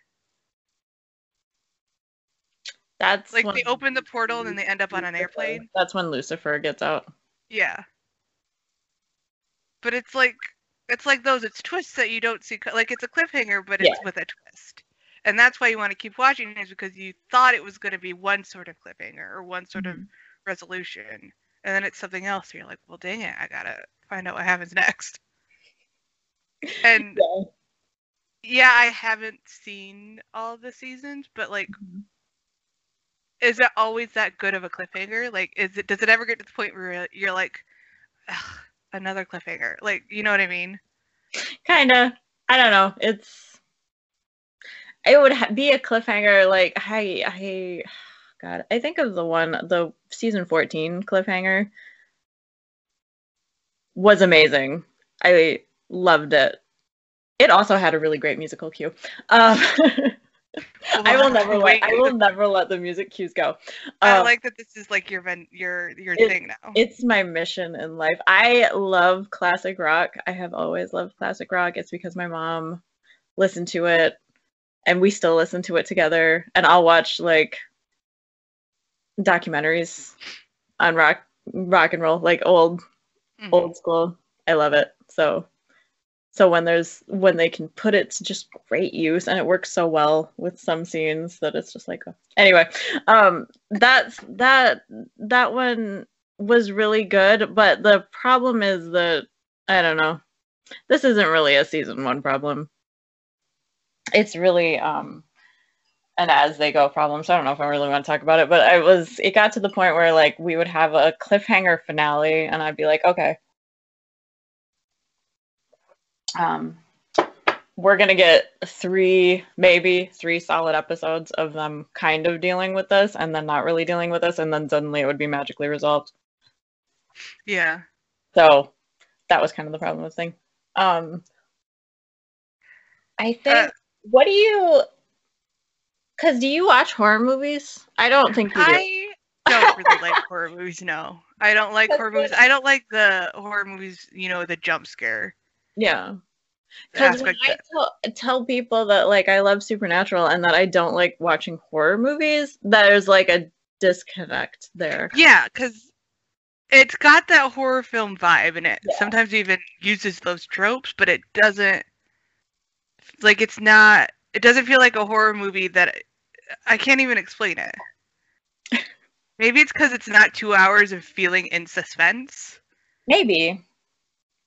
That's Like when they open the portal and then they end up on an airplane? That's when Lucifer gets out. Yeah. But it's like it's like those it's twists that you don't see like it's a cliffhanger but it's Yeah. with a twist. And that's why you want to keep watching is because you thought it was going to be one sort of cliffhanger or one sort of Mhm. resolution and then it's something else and you're like, "Well, dang it, I got to find out what happens next." And Yeah. yeah, I haven't seen all the seasons, but like Mhm. is it always that good of a cliffhanger? Like, is it does it ever get to the point where you're- like, Ugh, another cliffhanger? Like, you know what I mean? Kinda. I don't know. It's it would ha- be a cliffhanger. Like I, I, God, I think of the one, the season fourteen cliffhanger was amazing. I loved it. It also had a really great musical cue. Um, I will never let Wait, I will never let the music cues go. I Um, like that this is like your your your It- thing now. it's my mission in life. I love classic rock. I have always loved classic rock. It's because my mom listened to it and we still listen to it together. And I'll watch like documentaries on rock rock and roll, like old Mhm. old school. I love it. So so when there's when they can put it to just great use and it works so well with some scenes that it's just like oh. anyway um that's that that one was really good but the problem is that i don't know this isn't really a season one problem it's really um an as they go problem so i don't know if i really want to talk about it but i was it got to the point where like we would have a cliffhanger finale and i'd be like okay. Um we're gonna get three maybe three solid episodes of them kind of dealing with this and then not really dealing with this and then suddenly it would be magically resolved. Yeah. so that was kind of the problem with the thing. Um i think Uh, what do you because do you watch horror movies i don't think you do I don't really like horror movies. No, I don't like That's horror movies. I don't like the horror movies. You know, the jump scare yeah Because when. I tell, tell people that like I love Supernatural and that I don't like watching horror movies, there's like a disconnect there. Yeah, because it's got that horror film vibe, and it Yeah. sometimes even uses those tropes, but it doesn't. Like it's not. It doesn't feel like a horror movie that I can't even explain it. Maybe it's because it's not two hours of feeling in suspense. Maybe.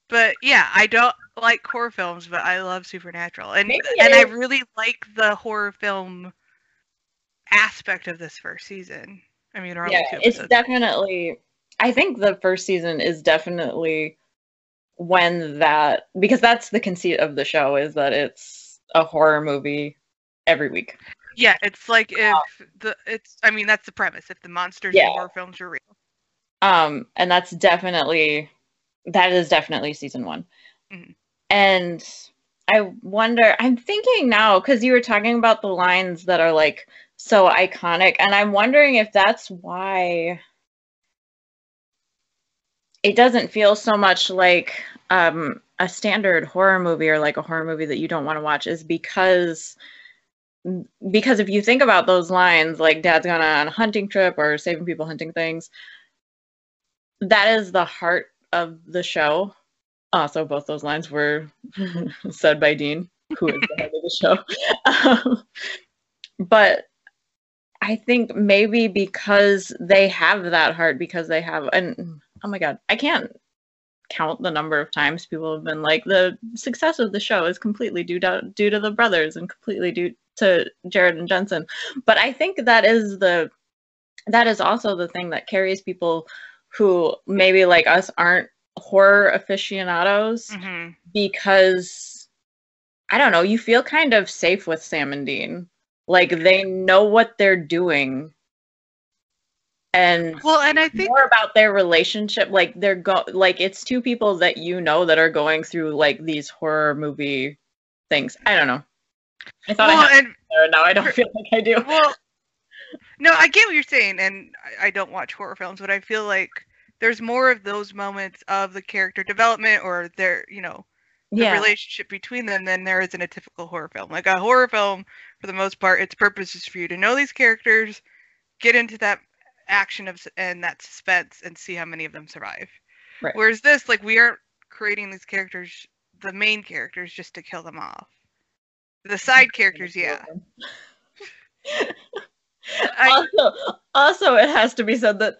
But yeah, I don't like horror films, but I love Supernatural, and Maybe and I really like the horror film aspect of this first season. I mean, Yeah, it's definitely I think the first season is definitely when that because that's the conceit of the show is that it's a horror movie every week. Yeah, it's like if the it's I mean that's the premise. If the monsters Yeah. in horror films were real. Um, and that's definitely that is definitely season one. Mhm. And I wonder, I'm thinking now because you were talking about the lines that are like so iconic, and I'm wondering if that's why it doesn't feel so much like um, a standard horror movie or like a horror movie that you don't want to watch is because because if you think about those lines like dad's gone on a hunting trip or saving people hunting things that is the heart of the show. Also both those lines were said by dean who is the head of the show. Um, but i think maybe because they have that heart because they have and oh my god i can't count the number of times people have been like the success of the show is completely due to due to the brothers and completely due to Jared and Jensen. But I think that is the that is also the thing that carries people who maybe like us aren't horror aficionados hmm because I don't know, you feel kind of safe with Sam and Dean. Like they know what they're doing. And Well, and I think more about their relationship like they're go like it's two people that you know that are going through like these horror movie things i don't know i thought well, i had and there now i don't feel like i do well, no, I get what you're saying, and I, I don't watch horror films, but I feel like there's more of those moments of the character development or their, you know, the yeah relationship between them than there is in a typical horror film. Like a horror film, for the most part, its purpose is for you to know these characters, get into that action of and that suspense, and see how many of them survive. Right. Whereas this, like, we aren't creating these characters, the main characters, just to kill them off. The side characters, yeah. I, also also it has to be said that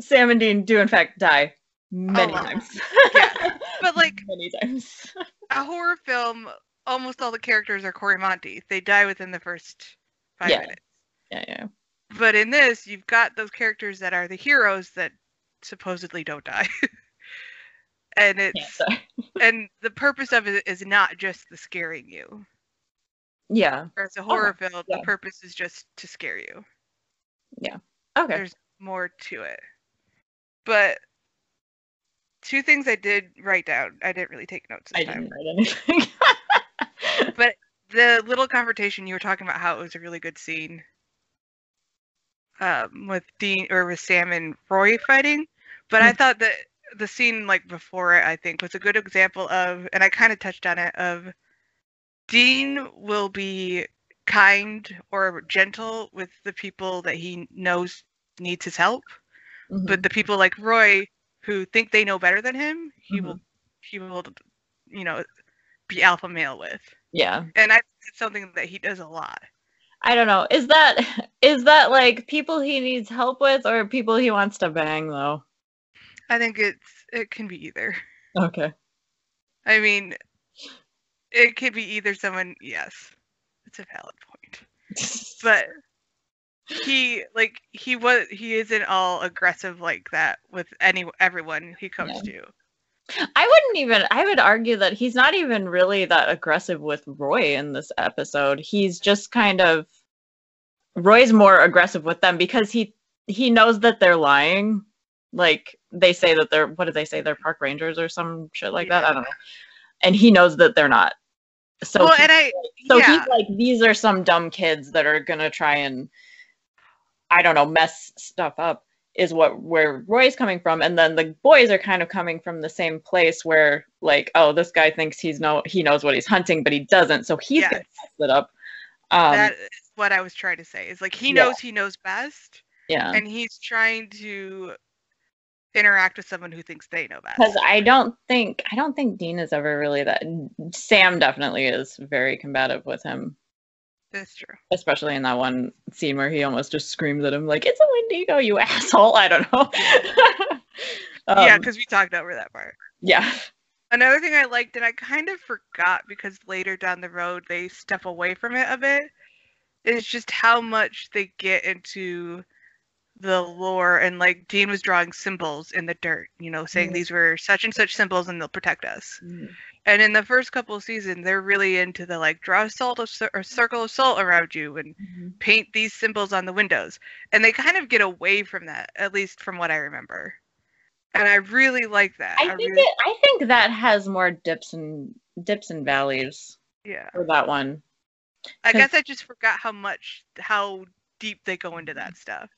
sam and dean do in fact die many lot. times Yeah, but, like- many times a horror film, almost all the characters are Cory Monteith. They die within the first five Yeah. minutes. yeah yeah But in this, you've got those characters that are the heroes that supposedly don't die. and it's sorry. and the purpose of it is not just the scaring you. Yeah Or as a horror film, yeah. the purpose is just to scare you. Yeah. Okay There's more to it. But two things I did write down. I didn't really take notes this i time. didn't write anything but the little confrontation you were talking about how it was a really good scene um with Dean or with Sam and Roy fighting but I Mm. thought that the scene like before it I think was a good example of and I kind of touched on it of Dean will be kind or gentle with the people that he knows needs his help Mhm. but the people like Roy who think they know better than him he Mm-hmm. will he will you know be alpha male with yeah and I think it's something that he does a lot. I don't know. Is that is that like people he needs help with or people he wants to bang though? I think it's it can be either. Okay. I mean, it could be either someone. Yes, it's a valid point. But he like he was he isn't all aggressive like that with any everyone he comes to. I wouldn't even I would argue that he's not even really that aggressive with Roy in this episode. He's just kind of Roy's more aggressive with them because he he knows that they're lying. Like they say that they're what do they say they're park rangers or some shit like that. I don't know. And he knows that they're not. So well, he- and I So yeah, he's like, these are some dumb kids that are gonna try and, I don't know, mess stuff up. Is what where Roy's coming from, and then the boys are kind of coming from the same place where, like, oh, this guy thinks he's no, he knows what he's hunting, but he doesn't, so he's gonna Yes. mess it up. Um, that is what I was trying to say. Is like he Yeah. knows he knows best, yeah, and he's trying to interact with someone who thinks they know best. because I don't think I don't think Dean is ever really that. Sam definitely is very combative with him. That's true. especially in that one scene where he almost just screams at him like it's a wendigo you asshole i don't know yeah, Um, because we talked over that part. yeah Another thing I liked, and I kind of forgot because later down the road they step away from it a bit, is just how much they get into the lore and like Dean was drawing symbols in the dirt, you know, saying Mhm. these were such and such symbols and they'll protect us. Mm-hmm. And in the first couple of seasons, they're really into the like draw a salt of, or circle of salt around you and Mhm. paint these symbols on the windows. And they kind of get away from that, at least from what I remember. And I really like that. I think really, it, I think that has more dips and dips and valleys yeah. for that one. I guess I just forgot how much how deep they go into that stuff.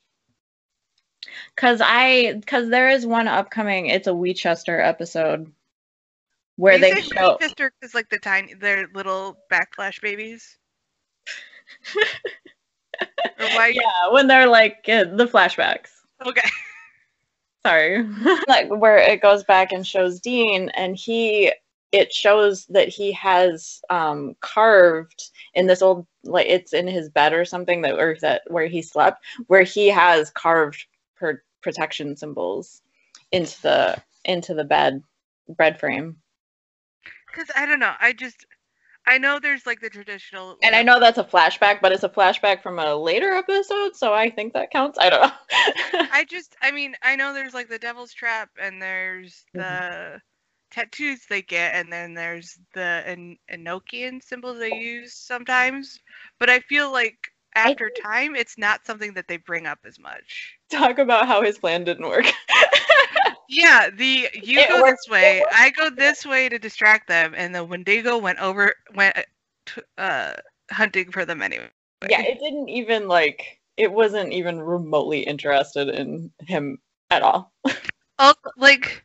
Cause I, cause there is one upcoming. It's a Winchester episode where You they show. Fister is like the tiny, they're little backflash babies. why? Yeah, when they're like uh, the flashbacks. Okay. Sorry, like where it goes back and shows Dean, and he it shows that he has um carved in this old like it's in his bed or something that or that where he slept where he has carved per protection symbols into the into the bed bed frame Because I don't know. I just, I know there's like the traditional. and i know that's a flashback but it's a flashback from a later episode so i think that counts i don't know I just, I mean, I know there's like the Devil's Trap, and there's the mm-hmm. tattoos they get, and then there's the en- Enochian symbols they use sometimes. But I feel like after time, it's not something that they bring up as much. talk about how his plan didn't work Yeah, the you It go worked- this way. I go this way to distract them, and the Wendigo went over went uh, t- uh hunting for them anyway. yeah it didn't even like it wasn't even remotely interested in him at all Also, like,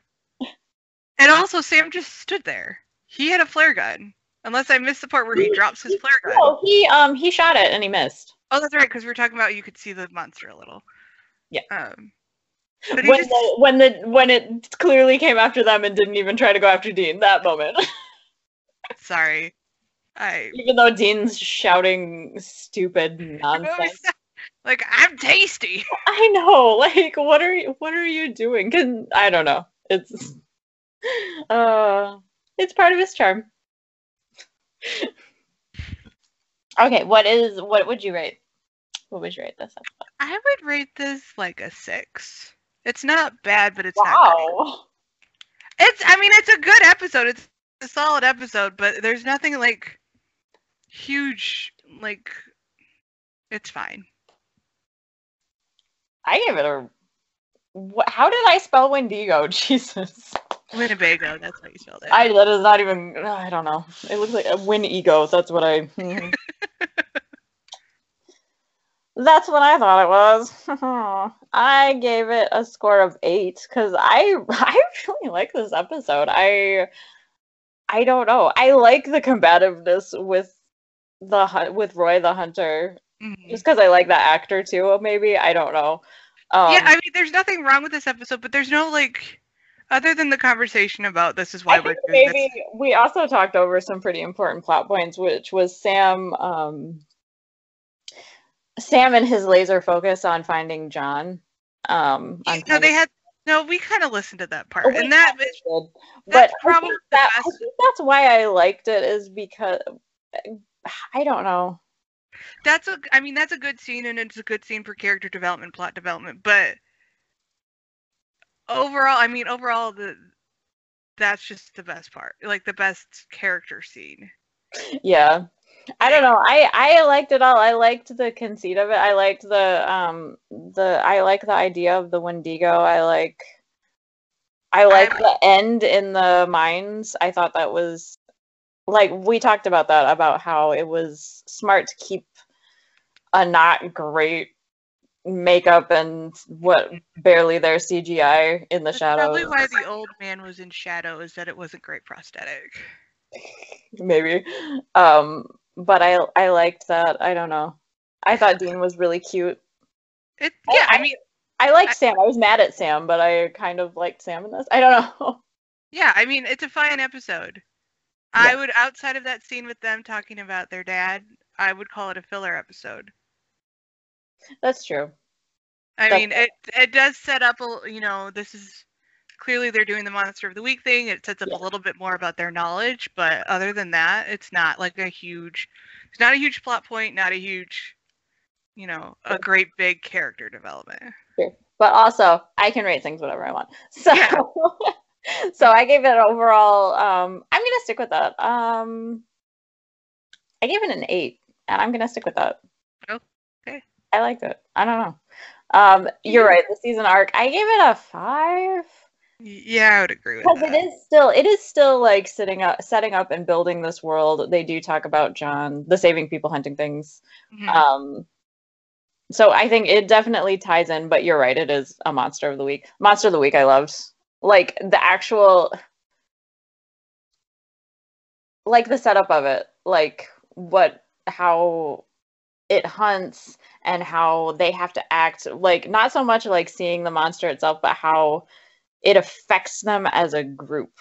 and also Sam just stood there. He had a flare gun, unless I missed the part where he drops his flare gun. no he um he shot it and he missed Oh, that's right, because we are talking about you could see the monster a little. Yeah. Um, but when just, the, when the when it clearly came after them and didn't even try to go after Dean that moment. Sorry, I even though Dean's shouting stupid nonsense. like I'm tasty. I know like what are you what are you doing? Can I don't know. It's uh it's part of his charm. Okay what is what would you rate what would you rate this episode? I would rate this like a six. It's not bad, but it's not. wow It's I mean it's a good episode. It's a solid episode, but there's nothing like huge like it's fine. I gave it a. Wh- how did I spell Wendigo? Jesus, Winnebago, that's how you spelled it. I that is not even. I don't know. It looks like a win ego. That's what I. Mm-hmm. That's what I thought it was. I gave it a score of eight because I I really like this episode. I I don't know. I like the combativeness with the with Roy the Hunter Mhm. just because I like that actor too. Maybe I don't know. Um, yeah, I mean there's nothing wrong with this episode, but there's no like other than the conversation about this is why I we're maybe this. we also talked over some pretty important plot points, which was Sam, um, Sam and his laser focus on finding John. Um, on No, they had no, we kind of listened to that part. Oh, and that is- but probably that, I think that's why I liked it is because I don't know. that's a I mean that's a good scene and it's a good scene for character development, plot development, but overall, I mean overall the that's just the best part. Like the best character scene. Yeah. I don't know. I I liked it all. I liked the conceit of it. I liked the um the I like the idea of the Wendigo. I like I like the end in the mines. I thought that was like we talked about that about how it was smart to keep a not great makeup and what barely their CGI in the That's shadows. probably why the old man was in shadow is that it wasn't great prosthetic. maybe. Um, but I I liked that. I don't know. I thought Dean was really cute. It yeah, I, I- mean I liked I- Sam. I was mad at Sam, but I kind of liked Sam in this. I don't know. yeah, I mean it's a fine episode. I would outside of that scene with them talking about their dad, I would call it a filler episode. That's true. I That's mean, it it does set up a you know this is clearly they're doing the monster of the week thing. It sets up Yeah. a little bit more about their knowledge, but other than that, it's not like a huge. It's not a huge plot point. Not a huge, you know, a great big character development. Sure. but also I can rate things whatever I want. So, Yeah. so I gave it overall. Um, I'm gonna stick with that. Um, I gave it an eight, and I'm gonna stick with that. Okay. I liked it. I don't know. Um, you're right. The season arc, I gave it a five Yeah, I would agree with because it is still it is still like sitting up, setting up, and building this world. They do talk about John, the saving people, hunting things. Mhm. Um, so I think it definitely ties in, but you're right, it is a monster of the week. Monster of the week I loved. Like the actual like the setup of it, like what how it hunts and how they have to act like not so much like seeing the monster itself, but how it affects them as a group.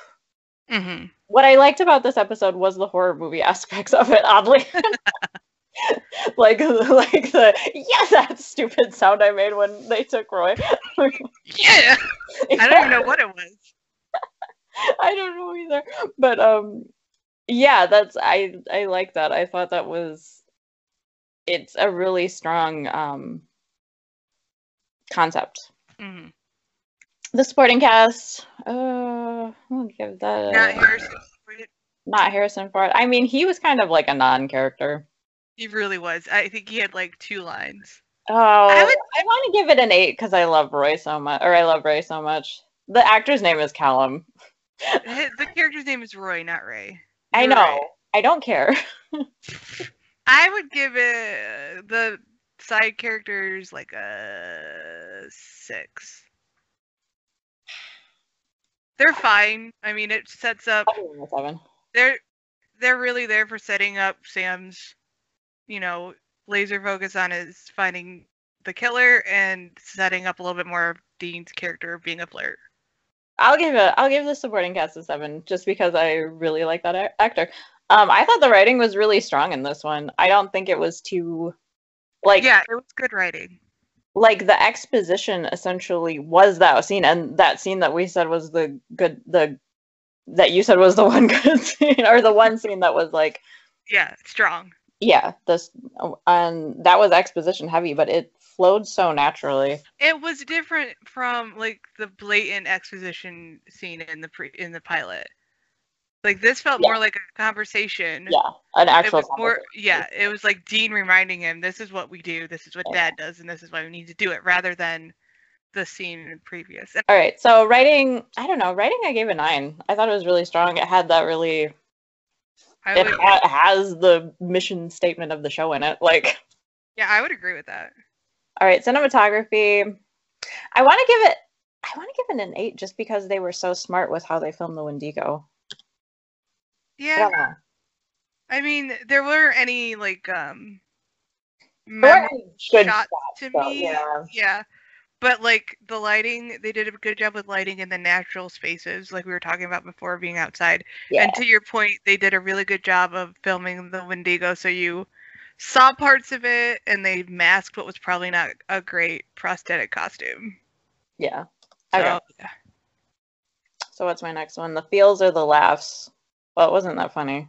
Mhm. What I liked about this episode was the horror movie aspects of it, oddly. like like the yeah that stupid sound I made when they took Roy. Yeah, I don't even know what it was. I don't know either. But um yeah, that's I I like that. I thought that was it's a really strong um concept. Mhm. The Sporting cast, uh I'll give that Not a- Harrison Ford. not Harrison Ford. I mean, he was kind of like a non-character. He really was. I think he had like two lines. Oh, I, would- I want to give it an eight because I love Roy so much, or I love Ray so much. The actor's name is Callum. The character's name is Roy, not Ray. I You're know. right. I don't care. I would give it the side characters like a six. They're fine. I mean, it sets up. I'll give him a seven. They're they're really there for setting up Sam's, you know, laser focus on his finding the killer and setting up a little bit more of Dean's character being a flirt. I'll give it. I'll give the supporting cast a seven just because I really like that actor. Um, I thought the writing was really strong in this one. I don't think it was too, like, yeah, it was good writing. Like the exposition essentially was that scene, and that scene that we said was the good, the that you said was the one good scene, or the one scene that was like, Yeah, strong. yeah, this, and that was exposition heavy, but it flowed so naturally. It was different from like the blatant exposition scene in the pre in the pilot. Like this felt Yeah. more like a conversation. Yeah, an It actual. was more yeah, it was like Dean reminding him this is what we do, this is what Yeah. dad does, and this is why we need to do it rather than the scene previous. All right, so writing, I don't know, writing I gave a nine. I thought it was really strong. It had that really, I it would ha- has the mission statement of the show in it. Like, yeah, I would agree with that. all right, cinematography. I want to give it, I want to give it an eight just because they were so smart with how they filmed the Wendigo. I Yeah. I mean, there weren't any like um shots to me. yeah. Yeah. But like the lighting, they did a good job with lighting in the natural spaces, like we were talking about before being outside. Yeah, And to your point, they did a really good job of filming the Wendigo, so you saw parts of it, and they masked what was probably not a great prosthetic costume. yeah. So, Okay, so what's my next one? The feels or the laughs? Well, it wasn't that funny.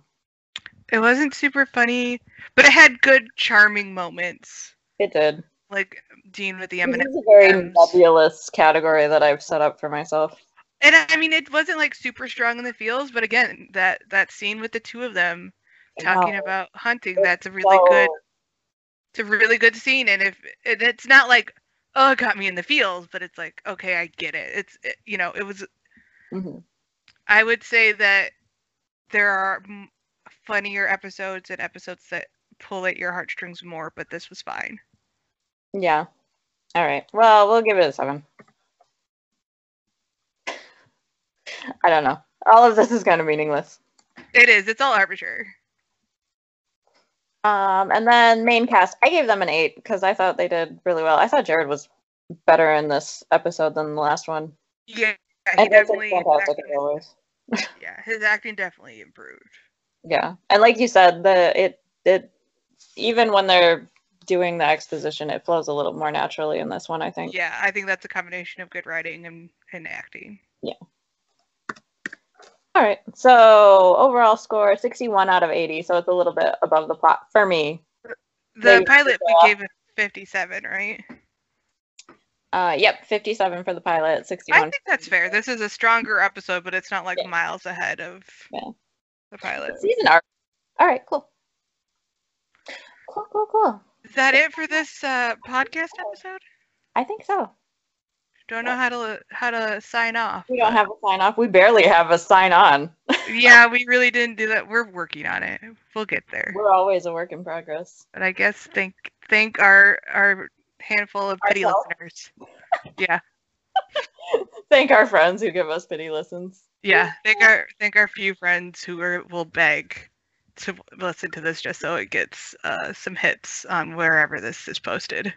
it wasn't super funny, but it had good, charming moments, It did. like Dean with the This M&M. is a very nebulous category that I've set up for myself. And I mean, it wasn't like super strong in the feels, but again, that that scene with the two of them talking about hunting, It's that's a really good it's a really good scene and if and it's not like oh it got me in the feels but it's like okay i get it it's it, you know it was Mhm. i would say that there are funnier episodes and episodes that pull at your heartstrings more but this was fine Yeah. All right. Well, we'll give it a seven. I don't know. All of this is kind of meaningless. it is it's all arbitrary Um, and then main cast, I gave them an eight because I thought they did really well. I thought Jared was better in this episode than the last one. yeah he definitely fantastic always. Yeah his acting definitely improved Yeah, and like you said, the it it even when they're doing the exposition, it flows a little more naturally in this one. I think. yeah i think that's a combination of good writing and, and acting Yeah. All right. So overall score, sixty-one out of eighty. So it's a little bit above the plot for me. the Maybe pilot we gave it 57 right Uh, yep, 57 for the pilot, 61. I think that's fair. This is a stronger episode, but it's not like Yeah. miles ahead of Yeah. the pilot. Season arc. All right, cool. Cool, cool, cool. Is that it for this uh, podcast episode? I think so. Don't know how to how to sign off. We don't have a sign off. We barely have a sign on. yeah, we really didn't do that. We're working on it. We'll get there. We're always a work in progress. But I guess thank thank our our handful of pity listeners. Yeah, Thank our friends who give us pity listens. yeah. Thank our thank our few friends who are will beg to listen to this just so it gets uh, some hits on wherever this is posted.